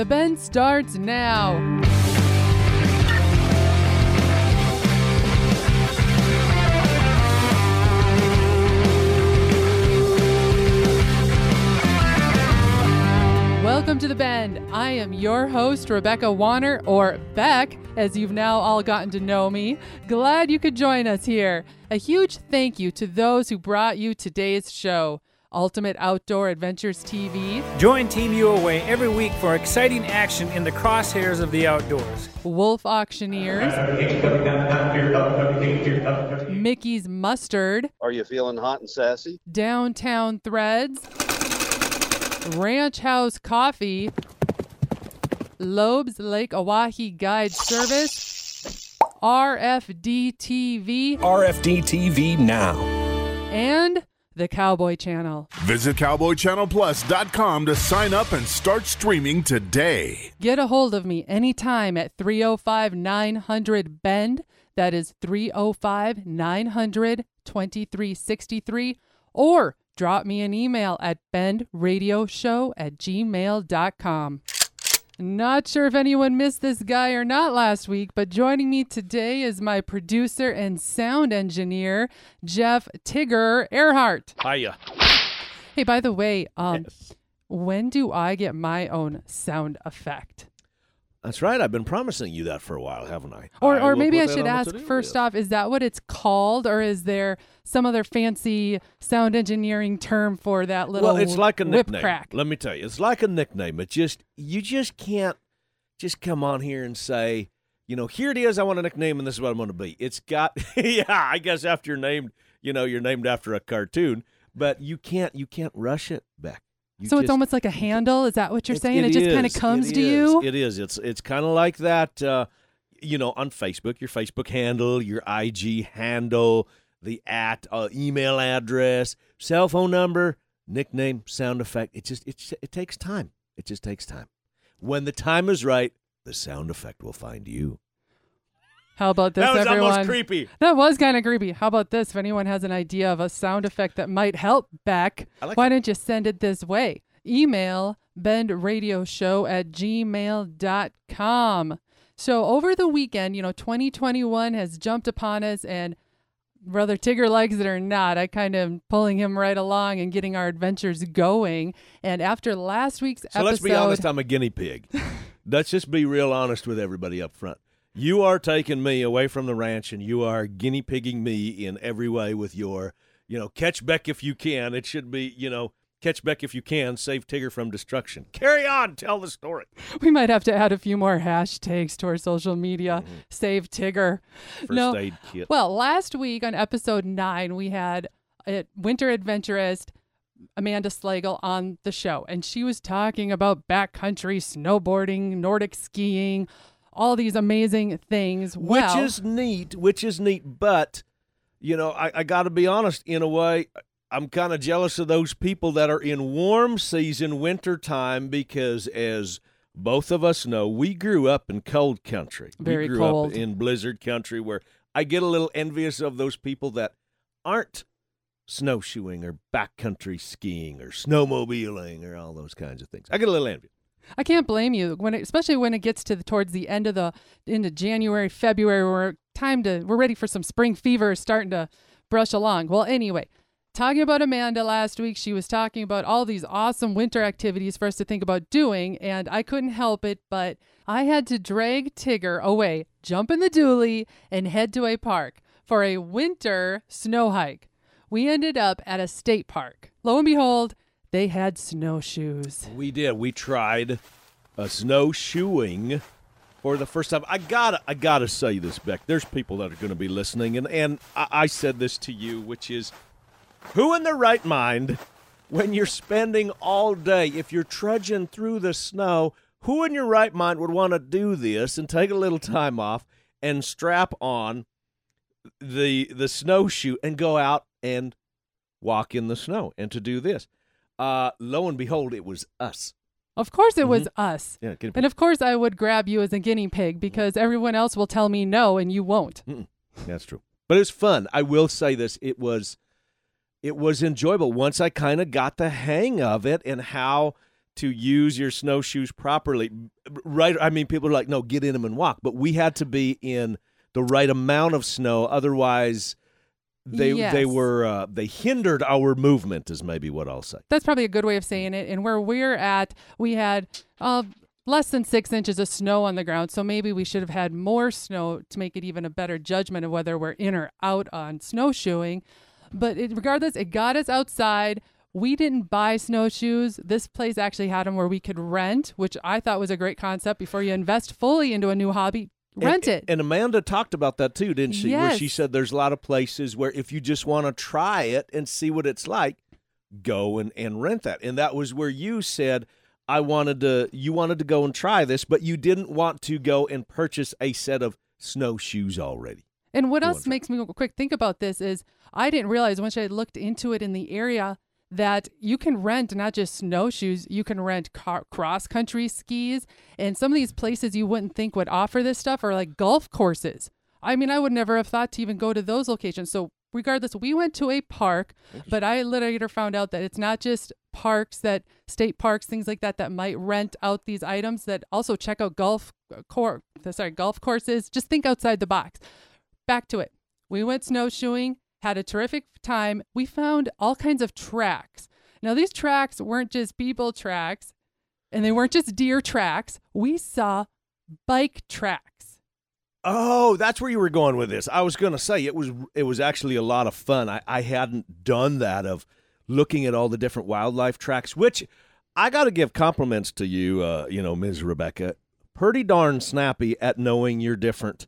The Bend starts now. Welcome to The Bend. I am your host, Rebecca Warner, or Bec, as you've now all gotten to know me. Glad you could join us here. A huge thank you to those who brought you today's show. Ultimate Outdoor Adventures TV, Join Team UOA every week for exciting action in the crosshairs of the outdoors. Wolf Auctioneers, Mickey's Mustard, Are you feeling hot and sassy? Downtown Threads, Ranch House Coffee, Loeb's Lake Oahe Guide Service, RFD TV, RFD TV now. and the Cowboy Channel. Visit CowboyChannelPlus.com to sign up and start streaming today. Get a hold of me anytime at 305 900 Bend. That is 305 900 2363. Or drop me an email at bendradioshow at gmail.com. Not sure if anyone missed this guy or not last week, but joining me today is my producer and sound engineer, Jeff Tigger Earhart. Hiya. Hey, by the way, um, Yes. when do I get my own sound effect? That's right. I've been promising you that for a while, haven't I? Or, I or maybe I should ask first off, is that what it's called, or is there some other fancy sound engineering term for that little Well, it's like a nickname. crack? Let me tell you, it's like a nickname. It just you just can't just come on here and say, you know, here it is. I want a nickname, and this is what I'm going to be. It's got, yeah. I guess after you're named, you know, you're named after a cartoon, but you can't you can't rush it back. You so it's almost like a handle. Is that what you're It- saying? It, just kind of comes It to is. you. It is. It's it's kind of like that. Uh, you know, on Facebook, your Facebook handle, your IG handle, the at uh, email address, cell phone number, nickname, sound effect. It just it it takes time. It just takes time. When the time is right, the sound effect will find you. How about this, that was everyone? almost creepy. That was kind of creepy. How about this? If anyone has an idea of a sound effect that might help Bec, I like why don't you send it this way? Email bendradioshow at gmail.com. So over the weekend, you know, 2021 has jumped upon us and whether Tigger likes it or not, I kind of am pulling him right along and getting our adventures going. And after last week's So episode, let's be honest. I'm a guinea pig. let's just be real honest with everybody up front. You are taking me away from the ranch, and you are guinea pigging me in every way with your, you know, catch Bec if you can. It should be, you know, catch Bec if you can, save Tigger from destruction. Carry on, tell the story. we might have to add a few more hashtags to our social media. Save Tigger. Mm-hmm. First no. aid kit. Well, last week on episode nine, we had a winter adventurist Amanda Slagle on the show, and she was talking about backcountry snowboarding, Nordic skiing, all these amazing things. which well, is neat, which is neat, but you know, I, I got to be honest. In a way, I'm kind of jealous of those people that are in warm season, winter time, because as both of us know, we grew up in cold country. Very we grew cold. up in blizzard country, where I get a little envious of those people that aren't snowshoeing or backcountry skiing or snowmobiling or all those kinds of things. I get a little envious. I can't blame you when, it, especially when it gets to the, towards the end of the into January, February, we're time to we're ready for some spring fever starting to brush along. Well, anyway, talking about Amanda last week, she was talking about all these awesome winter activities for us to think about doing, and I couldn't help it, but I had to drag Tigger away, jump in the dually, and head to a park for a winter snow hike. We ended up at a state park. Lo and behold, they had snowshoes. We did. We tried a snowshoeing for the first time. I gotta, I gotta say this, Bec. There's people that are going to be listening, and and I, I said this to you, which is, who in their right mind, when you're spending all day, if you're trudging through the snow, who in your right mind would want to do this and take a little time off and strap on the the snowshoe and go out and walk in the snow and to do this? Uh, lo and behold, it was us. Of course, it was us. Yeah, get And of course, I would grab you as a guinea pig because everyone else will tell me no and you won't. That's true. But it was fun. I will say this: it was, it was enjoyable once I kind of got the hang of it and how to use your snowshoes properly. Right? I mean, people are like, no, get in them and walk. But we had to be in the right amount of snow, otherwise. They Yes. they were uh, they hindered our movement is maybe what I'll say. That's probably a good way of saying it. And where we're at, we had uh, less than six inches of snow on the ground. So maybe we should have had more snow to make it even a better judgment of whether we're in or out on snowshoeing. But it, regardless, it got us outside. We didn't buy snowshoes. This place actually had them where we could rent, which I thought was a great concept. Before you invest fully into a new hobby, rent and, it. And Amanda talked about that too, didn't she? Where she said there's a lot of places where if you just want to try it and see what it's like, go and, and rent that. And that was where you said I wanted to you wanted to go and try this, but you didn't want to go and purchase a set of snowshoes already. And what else makes me quick think about this is I didn't realize once I looked into it in the area that you can rent not just snowshoes, you can rent car- cross country skis. And some of these places you wouldn't think would offer this stuff are like golf courses. I mean, I would never have thought to even go to those locations. So, regardless, we went to a park, but I later found out that it's not just parks that state parks, things like that, that might rent out these items that also check out golf uh, sorry, golf courses. Just think outside the box back to it. We went snowshoeing, had a terrific time. We found all kinds of tracks. Now, these tracks weren't just people tracks and they weren't just deer tracks. We saw bike tracks. Oh, that's where you were going with this. I was going to say it was it was actually a lot of fun. I, I hadn't done that of looking at all the different wildlife tracks, which I got to give compliments to you, uh, you know, Ms. Rebecca. Pretty darn snappy at knowing your different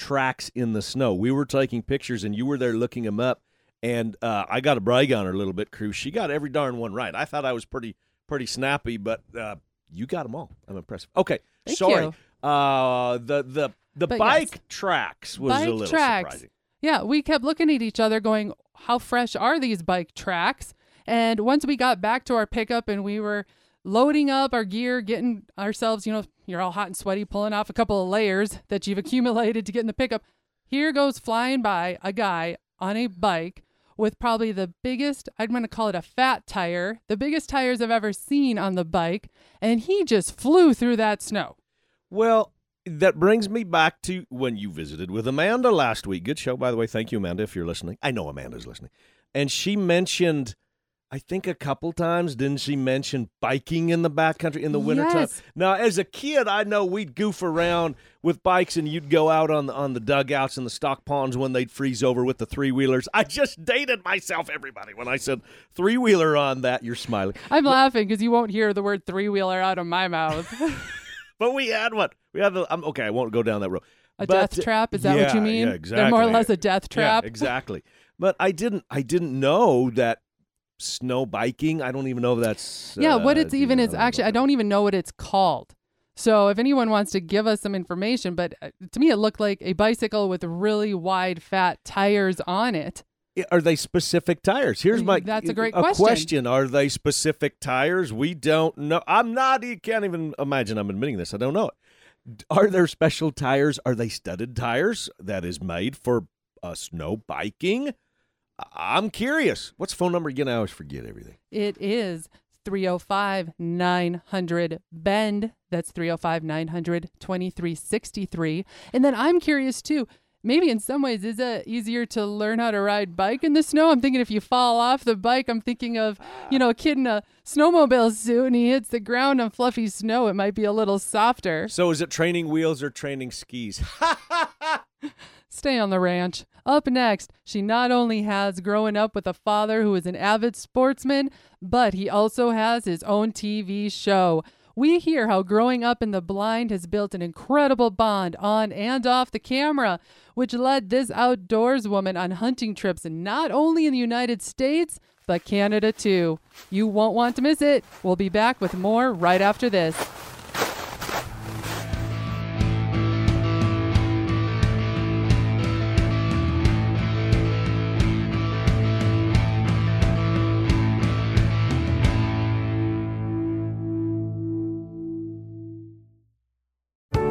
tracks in the snow. We were taking pictures and you were there looking them up, and uh, I got to brag on her a little bit, Crew. She got every darn one right. I thought I was pretty pretty snappy, but uh, you got them all. I'm impressed. Okay, Thank sorry. you. Uh, the the the But bike yes. tracks was bike a little tracks. surprising. Yeah, we kept looking at each other going, how fresh are these bike tracks? And once we got back to our pickup and we were loading up our gear, getting ourselves, you know, you're all hot and sweaty, pulling off a couple of layers that you've accumulated to get in the pickup. Here goes flying by a guy on a bike with probably the biggest, I'm going to call it a fat tire, the biggest tires I've ever seen on the bike. And he just flew through that snow. Well, that brings me back to when you visited with Amanda last week. Good show, by the way. Thank you, Amanda, if you're listening. I know Amanda's listening. And she mentioned, I think a couple times, didn't she mention biking in the backcountry in the wintertime? Yes. Now, as a kid, I know we'd goof around with bikes and you'd go out on the, on the dugouts and the stock ponds when they'd freeze over with the three wheelers. I just dated myself, everybody, when I said three wheeler on that. You're smiling. I'm laughing because you won't hear the word three wheeler out of my mouth. But we had one. We had the. I'm okay. I won't go down that road. A But- death trap? Is that what you mean? Yeah, exactly. They're more or less a death Yeah, trap. exactly. But I didn't. I didn't know that snow biking. I don't even know if that's. yeah, what uh, it's even yeah, is actually I don't even know what it's called. So if anyone wants to give us some information, but uh, to me it looked like a bicycle with really wide fat tires on it. Are they specific tires? Here's my. That's a great a question. Are they specific tires? We don't know. I'm not. You can't even imagine. I'm admitting this. I don't know it. Are there special tires? Are they studded tires that is made for uh, snow biking? I'm curious. What's the phone number again? I always forget everything. It is 305 900 bend. That's 305 900 2363. And then I'm curious too. Maybe in some ways, is it easier to learn how to ride bike in the snow? I'm thinking if you fall off the bike, I'm thinking of, you know, a kid in a snowmobile suit and he hits the ground on fluffy snow. It might be a little softer. So is it training wheels or training skis? Stay on the ranch. Up next, she not only has growing up with a father who is an avid sportsman, but he also has his own TV show. We hear how growing up in the blind has built an incredible bond on and off the camera, which led this outdoors woman on hunting trips not only in the United States, but Canada too. You won't want to miss it. We'll be back with more right after this.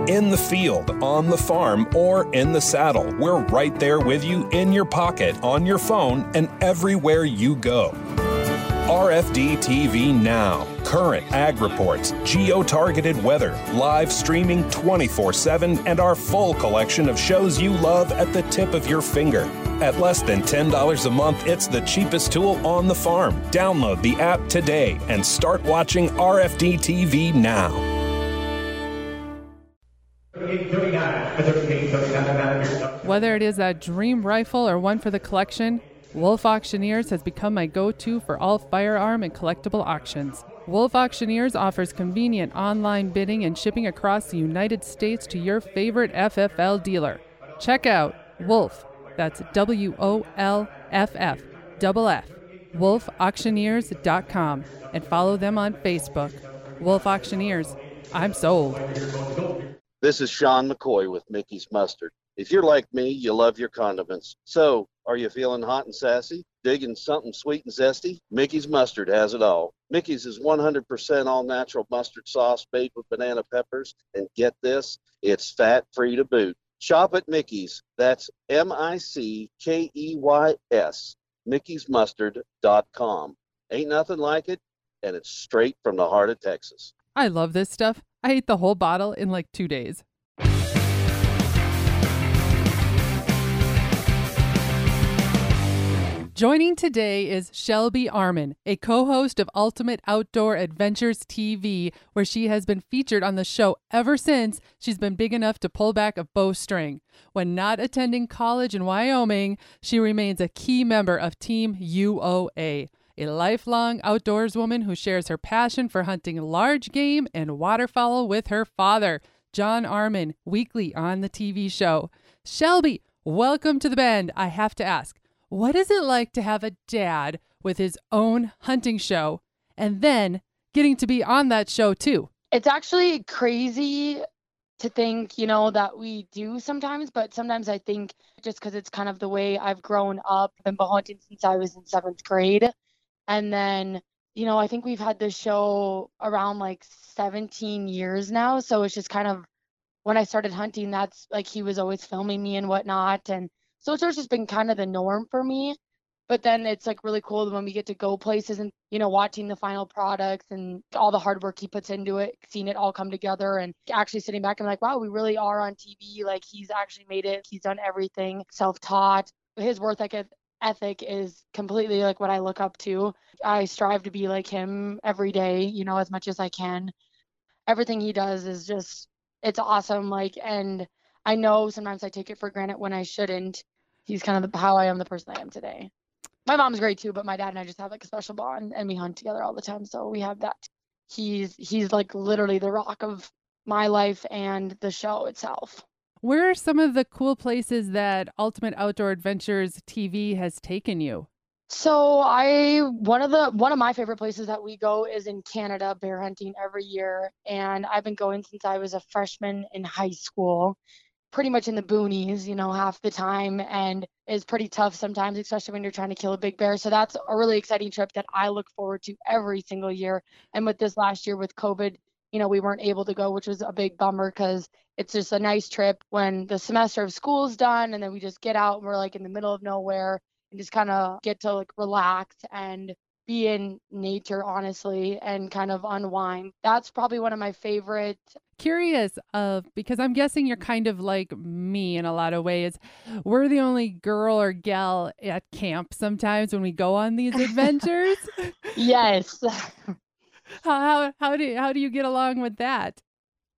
In the field, on the farm, or in the saddle, we're right there with you in your pocket, on your phone, and everywhere you go. RFD TV Now. Current ag reports, geo targeted weather, live streaming 24 7, and our full collection of shows you love at the tip of your finger. At less than $10 a month, it's the cheapest tool on the farm. Download the app today and start watching RFD TV now. Whether it is that dream rifle or one for the collection, Wolf Auctioneers has become my go to for all firearm and collectible auctions. Wolf Auctioneers offers convenient online bidding and shipping across the United States to your favorite FFL dealer. Check out Wolf, that's W O L F F, wolfauctioneers.com, and follow them on Facebook. Wolf Auctioneers, I'm sold. This is Sean McCoy with Mickey's Mustard. If you're like me, you love your condiments. So, are you feeling hot and sassy? Digging something sweet and zesty? Mickey's Mustard has it all. Mickey's is 100% all natural mustard sauce made with banana peppers. And get this, it's fat free to boot. Shop at Mickey's. That's M I C K E Y S, Mickey'sMustard.com. Ain't nothing like it, and it's straight from the heart of Texas. I love this stuff. I ate the whole bottle in like two days. Joining today is Shelby Armin, a co host of Ultimate Outdoor Adventures TV, where she has been featured on the show ever since she's been big enough to pull back a bowstring. When not attending college in Wyoming, she remains a key member of Team UOA, a lifelong outdoorswoman who shares her passion for hunting large game and waterfowl with her father, John Armin, weekly on the TV show. Shelby, welcome to the bend. I have to ask, what is it like to have a dad with his own hunting show and then getting to be on that show too? It's actually crazy to think, you know, that we do sometimes, but sometimes I think just because it's kind of the way I've grown up, I've been hunting since I was in seventh grade. And then, you know, I think we've had this show around like 17 years now. So it's just kind of when I started hunting, that's like he was always filming me and whatnot. And so it's just been kind of the norm for me. But then it's like really cool when we get to go places and, you know, watching the final products and all the hard work he puts into it, seeing it all come together and actually sitting back and like, wow, we really are on TV. Like he's actually made it. He's done everything self taught. His worth ethic is completely like what I look up to. I strive to be like him every day, you know, as much as I can. Everything he does is just, it's awesome. Like, and I know sometimes I take it for granted when I shouldn't. He's kind of the, how I am the person I am today. My mom's great too, but my dad and I just have like a special bond and we hunt together all the time. So we have that. He's he's like literally the rock of my life and the show itself. Where are some of the cool places that Ultimate Outdoor Adventures TV has taken you? So I one of the one of my favorite places that we go is in Canada bear hunting every year and I've been going since I was a freshman in high school pretty much in the boonies, you know, half the time and is pretty tough sometimes, especially when you're trying to kill a big bear. So that's a really exciting trip that I look forward to every single year. And with this last year with COVID, you know, we weren't able to go, which was a big bummer because it's just a nice trip when the semester of school's done and then we just get out and we're like in the middle of nowhere and just kind of get to like relax and be in nature honestly and kind of unwind. That's probably one of my favorite curious of because i'm guessing you're kind of like me in a lot of ways. We're the only girl or gal at camp sometimes when we go on these adventures. Yes how, how how do how do you get along with that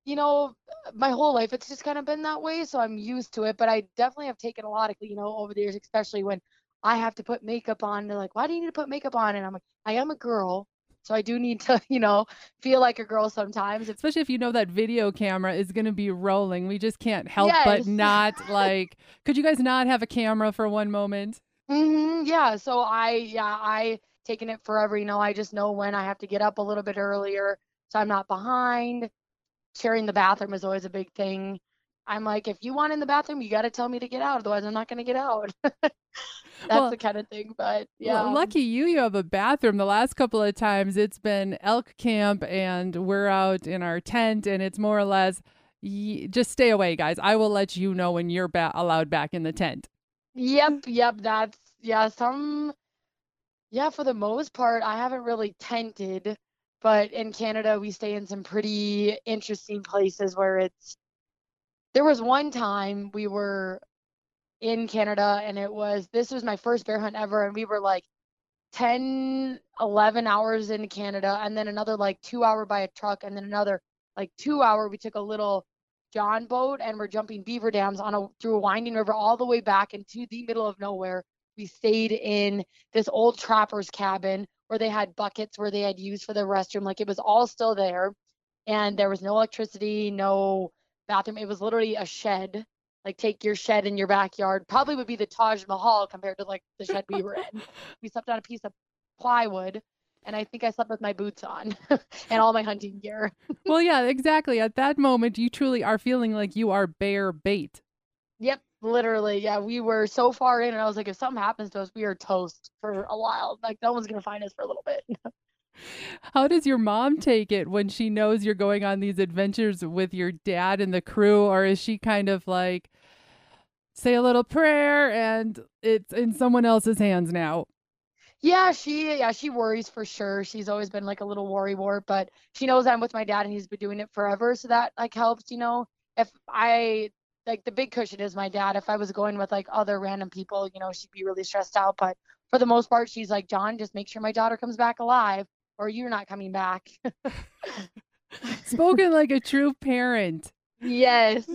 you know my whole life it's just kind of been that way so i'm used to it but i definitely have taken a lot of you know over the years especially when I have to put makeup on. They're like, why do you need to put makeup on? And I'm like, I am a girl. So I do need to, you know, feel like a girl sometimes. Especially if you know that video camera is going to be rolling. We just can't help yes. but not like, could you guys not have a camera for one moment? Mm-hmm, yeah. So I, yeah, I taken it forever. You know, I just know when I have to get up a little bit earlier so I'm not behind. Sharing the bathroom is always a big thing. I'm like, if you want in the bathroom, you got to tell me to get out. Otherwise, I'm not going to get out. That's well, the kind of thing. But yeah. Well, lucky you, you have a bathroom. The last couple of times it's been elk camp and we're out in our tent and it's more or less just stay away, guys. I will let you know when you're ba- allowed back in the tent. Yep. Yep. That's, yeah. Some, Yeah, for the most part, I haven't really tented, but in Canada, we stay in some pretty interesting places where it's. There was one time we were in Canada and it was this was my first bear hunt ever and we were like 10 11 hours into Canada and then another like 2 hour by a truck and then another like 2 hour we took a little John boat and we're jumping beaver dams on a through a winding river all the way back into the middle of nowhere. We stayed in this old trapper's cabin where they had buckets where they had used for the restroom like it was all still there and there was no electricity, no bathroom. It was literally a shed like take your shed in your backyard probably would be the Taj Mahal compared to like the shed we were in. we slept on a piece of plywood and I think I slept with my boots on and all my hunting gear. well, yeah, exactly. At that moment, you truly are feeling like you are bear bait. Yep, literally. Yeah, we were so far in, and I was like, if something happens to us, we are toast for a while. Like, no one's to find us for a little bit. How does your mom take it when she knows you're going on these adventures with your dad and the crew? Or is she kind of like, say a little prayer and it's in someone else's hands now? Yeah, she yeah, she worries for sure. She's always been like a little worry wart, but she knows I'm with my dad and he's been doing it forever, so that like helps, you know. If I like the big cushion is my dad. If I was going with like other random people, you know, she'd be really stressed out. But for the most part, she's like, John, just make sure my daughter comes back alive or you're not coming back. Spoken like a true parent. Yes.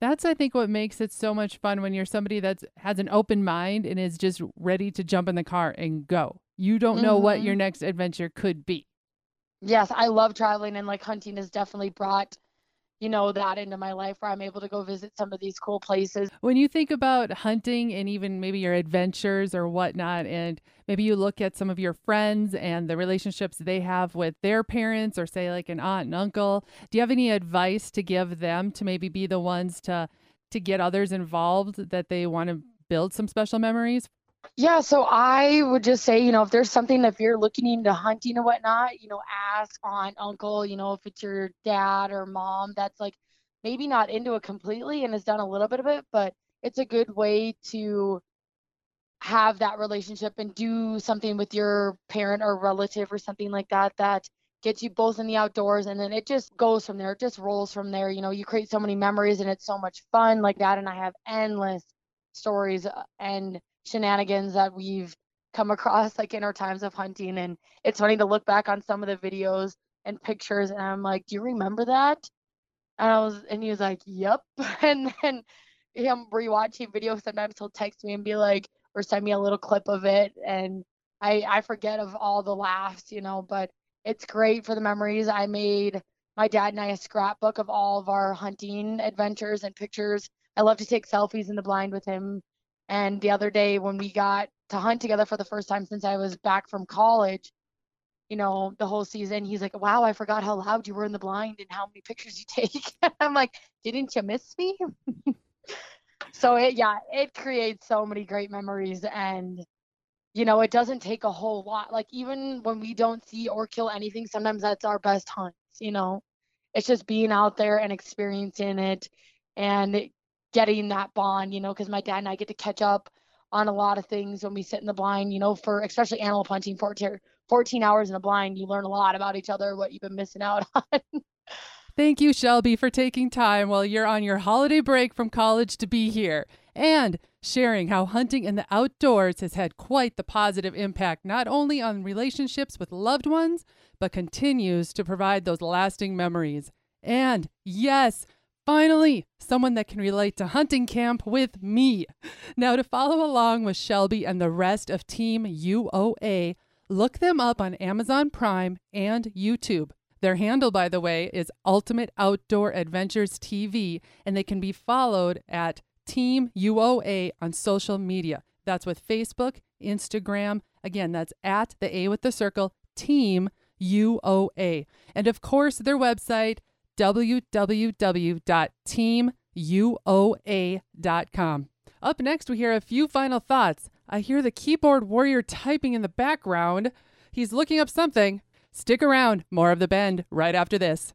That's I think what makes it so much fun when you're somebody that has an open mind and is just ready to jump in the car and go. You don't know mm-hmm. what your next adventure could be. Yes, I love traveling and like hunting has definitely brought you know, that into my life where I'm able to go visit some of these cool places. When you think about hunting and even maybe your adventures or whatnot, and maybe you look at some of your friends and the relationships they have with their parents or say like an aunt and uncle, do you have any advice to give them to maybe be the ones to to get others involved that they want to build some special memories? Yeah, so I would just say, you know, if there's something, if you're looking into hunting and whatnot, you know, ask aunt, uncle, you know, if it's your dad or mom that's like maybe not into it completely and has done a little bit of it, but it's a good way to have that relationship and do something with your parent or relative or something like that that gets you both in the outdoors and then it just goes from there it just rolls from there you know you create so many memories and it's so much fun like that and i have endless stories uh, and shenanigans that we've come across like in our times of hunting and it's funny to look back on some of the videos and pictures and I'm like, "Do you remember that?" And I was and he was like, "Yep." And then him rewatching videos sometimes he'll text me and be like or send me a little clip of it and I I forget of all the laughs, you know, but it's great for the memories. I made my dad and I a scrapbook of all of our hunting adventures and pictures. I love to take selfies in the blind with him and the other day when we got to hunt together for the first time since I was back from college, you know, the whole season, he's like, Wow, I forgot how loud you were in the blind and how many pictures you take. I'm like, Didn't you miss me? so it yeah, it creates so many great memories and you know, it doesn't take a whole lot. Like even when we don't see or kill anything, sometimes that's our best hunts, you know. It's just being out there and experiencing it and getting that bond, you know, because my dad and I get to catch up on a lot of things when we sit in the blind, you know, for especially animal punching, 14, 14 hours in a blind, you learn a lot about each other, what you've been missing out on. Thank you, Shelby, for taking time while you're on your holiday break from college to be here and sharing how hunting in the outdoors has had quite the positive impact, not only on relationships with loved ones, but continues to provide those lasting memories. And yes, Finally, someone that can relate to hunting camp with me. Now, to follow along with Shelby and the rest of Team UOA, look them up on Amazon Prime and YouTube. Their handle, by the way, is Ultimate Outdoor Adventures TV, and they can be followed at Team UOA on social media. That's with Facebook, Instagram. Again, that's at the A with the circle, Team UOA. And of course, their website, www.teamuoa.com. Up next, we hear a few final thoughts. I hear the keyboard warrior typing in the background. He's looking up something. Stick around. More of the bend right after this.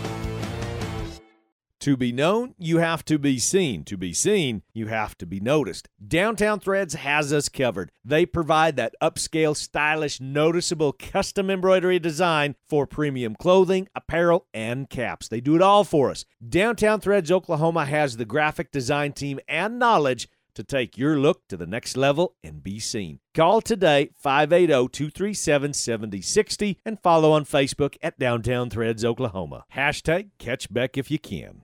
To be known, you have to be seen. To be seen, you have to be noticed. Downtown Threads has us covered. They provide that upscale, stylish, noticeable custom embroidery design for premium clothing, apparel, and caps. They do it all for us. Downtown Threads Oklahoma has the graphic design team and knowledge to take your look to the next level and be seen. Call today 580-237-7060 and follow on Facebook at Downtown Threads Oklahoma. Hashtag catch Bec if you can.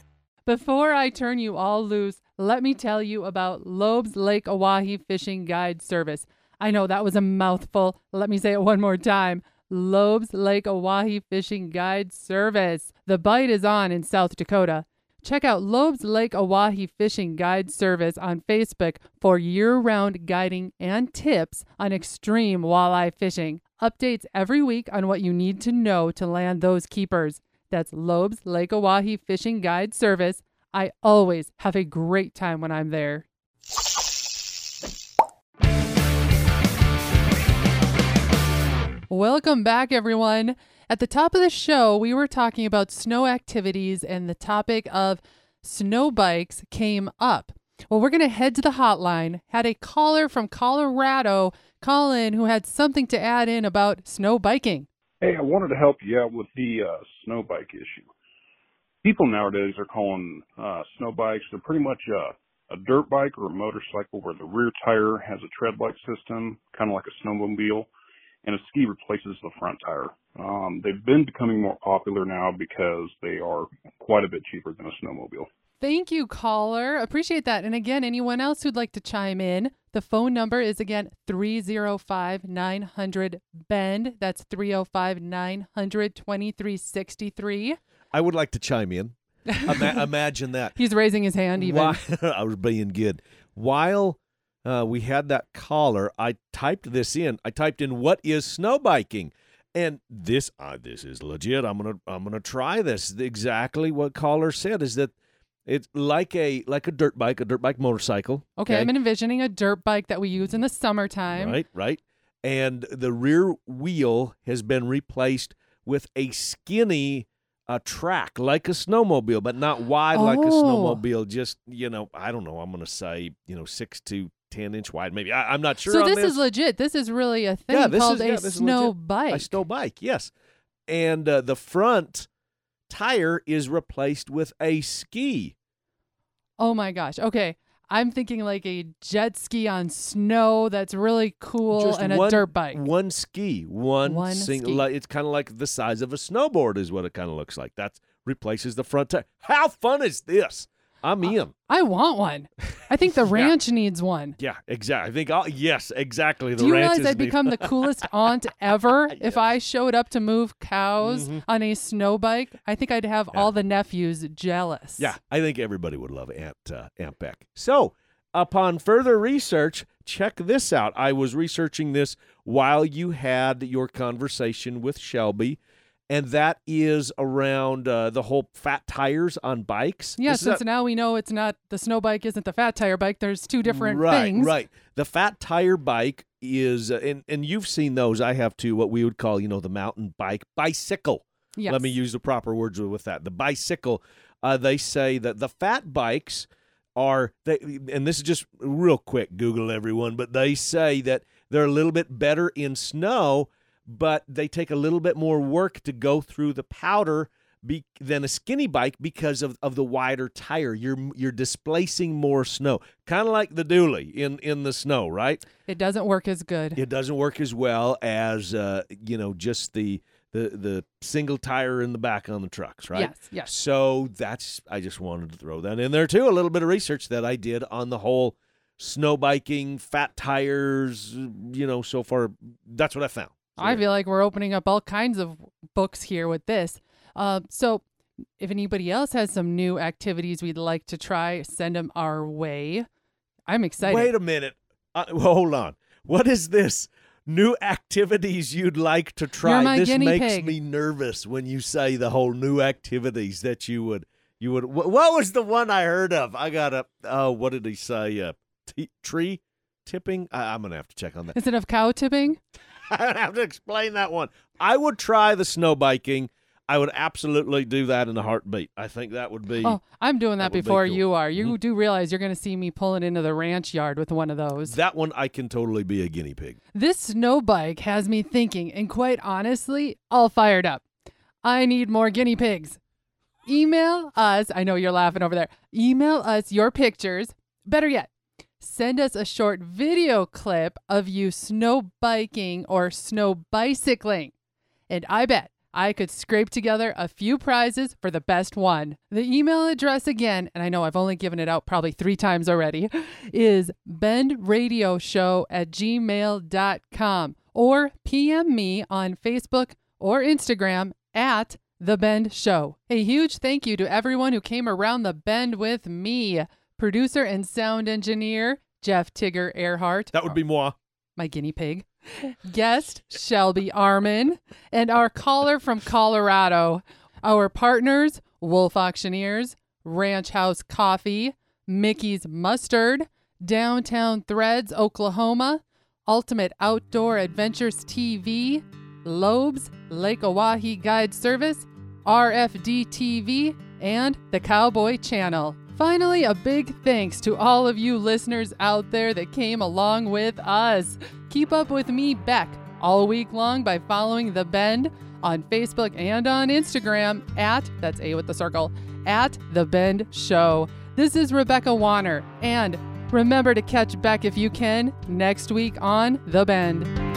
Before I turn you all loose, let me tell you about Loeb's Lake Oahe Fishing Guide Service. I know that was a mouthful. Let me say it one more time. Loeb's Lake Oahe Fishing Guide Service. The bite is on in South Dakota. Check out Loeb's Lake Oahe Fishing Guide Service on Facebook for year round guiding and tips on extreme walleye fishing. Updates every week on what you need to know to land those keepers. That's Loeb's Lake Oahe Fishing Guide Service. I always have a great time when I'm there. Welcome back, everyone. At the top of the show, we were talking about snow activities, and the topic of snow bikes came up. Well, we're going to head to the hotline. Had a caller from Colorado call in who had something to add in about snow biking. Hey, I wanted to help you out with the uh, snow bike issue. People nowadays are calling uh, snow bikes, they're pretty much uh, a dirt bike or a motorcycle where the rear tire has a tread like system, kind of like a snowmobile, and a ski replaces the front tire. Um, they've been becoming more popular now because they are quite a bit cheaper than a snowmobile. Thank you, caller. Appreciate that. And again, anyone else who'd like to chime in, the phone number is again 305 900 BEND. That's 305 900 2363. I would like to chime in. Ima- imagine that. He's raising his hand even. I was being good. While uh, we had that caller, I typed this in. I typed in what is snow biking, and this uh, this is legit. I'm gonna I'm gonna try this. Exactly what caller said is that it's like a like a dirt bike, a dirt bike motorcycle. Okay, I'm envisioning a dirt bike that we use in the summertime. Right, right. And the rear wheel has been replaced with a skinny a track like a snowmobile, but not wide like a Oh. snowmobile. Just you know, I don't know. I'm going to say you know six to ten inch wide, maybe. I, I'm not sure. so on this, this is legit. This is really a thing Yeah, called is- yeah, a snow bike. a snow bike. Yes, and uh, the front tire is replaced with a ski. Oh my gosh. Okay. I'm thinking like a jet ski on snow that's really cool Just and one, a dirt bike. One ski, one, One single. Like, it's kind of like the size of a snowboard, is what it kind of looks like. That replaces the front tire. How fun is this? I'm in. I want one. I think the Yeah. ranch needs one. Yeah, exactly. I think. I'll, yes, exactly. The Do you realize I'd become the coolest aunt ever if I showed up to move cows Mhm. on a snow bike? I think I'd have all the nephews jealous. Yeah, I think everybody would love Aunt uh, Aunt Bec. So, upon further research, check this out. I was researching this while you had your conversation with Shelby, and that is around uh, the whole fat tires on bikes. Yeah, This since a- now we know it's not the snow bike isn't the fat tire bike. There's two different right, things. Right, The fat tire bike is, uh, and and you've seen those. I have too. What we would call, you know, the mountain bike bicycle. Yes. Let me use the proper words with that. The bicycle. Uh, they say that the fat bikes are they, and this is just real quick. Google everyone, but they say that they're a little bit better in snow, but they take a little bit more work to go through the powder be, than a skinny bike because of, of the wider tire. You're you're displacing more snow, kind of like the dually in in the snow, right? It doesn't work as good. It doesn't work as well as uh, you know just the the the single tire in the back on the trucks, right? Yes, yes. So that's I just wanted to throw that in there too. A little bit of research that I did on the whole snow biking, fat tires. You know, so far that's what I found. So I feel like we're opening up all kinds of books here with this. Uh, so, if anybody else has some new activities we'd like to try, send them our way. I'm excited. Wait a minute. Uh, hold on. What is this? New activities you'd like to try. this makes pig. me nervous when you say the whole new activities that you would you would. What, what was the one I heard of? I got a. Oh, what did he say? Uh, t- tree tipping. I, I'm gonna have to check on that. Instead of cow tipping, I don't have to explain that one. I would try the snow biking. I would absolutely do that in a heartbeat. I think that would be. oh, I'm doing that, that would be before cool. you are. You Mhm. do realize you're going to see me pulling into the ranch yard with one of those. That one I can totally be a guinea pig. This snow bike has me thinking, and quite honestly, all fired up. I need more guinea pigs. Email us. I know you're laughing over there. Email us your pictures. Better yet, send us a short video clip of you snow biking or snow bicycling. And I bet I could scrape together a few prizes for the best one. The email address again, and I know I've only given it out probably three times already, is bendradioshow at gmail.com or PM me on Facebook or Instagram at The Bend Show. A huge thank you to everyone who came around the bend with me. Producer and sound engineer Jeff Tigger Earhart That would be moi. my guinea pig, guest Shelby Armin, and our caller from Colorado. Our partners Wolf Auctioneers, Ranch House Coffee, Mickey's Mustard, Downtown Threads, Oklahoma, Ultimate Outdoor Adventures TV, Loeb's, Lake Oahe Guide Service, RFD TV, and the Cowboy Channel. Finally, a big thanks to all of you listeners out there that came along with us. Keep up with me, Bec, all week long by following The Bend on Facebook and on Instagram at, that's A with the circle, at The Bend Show. This is Rebecca Warner, and remember to catch Bec if you can next week on The Bend.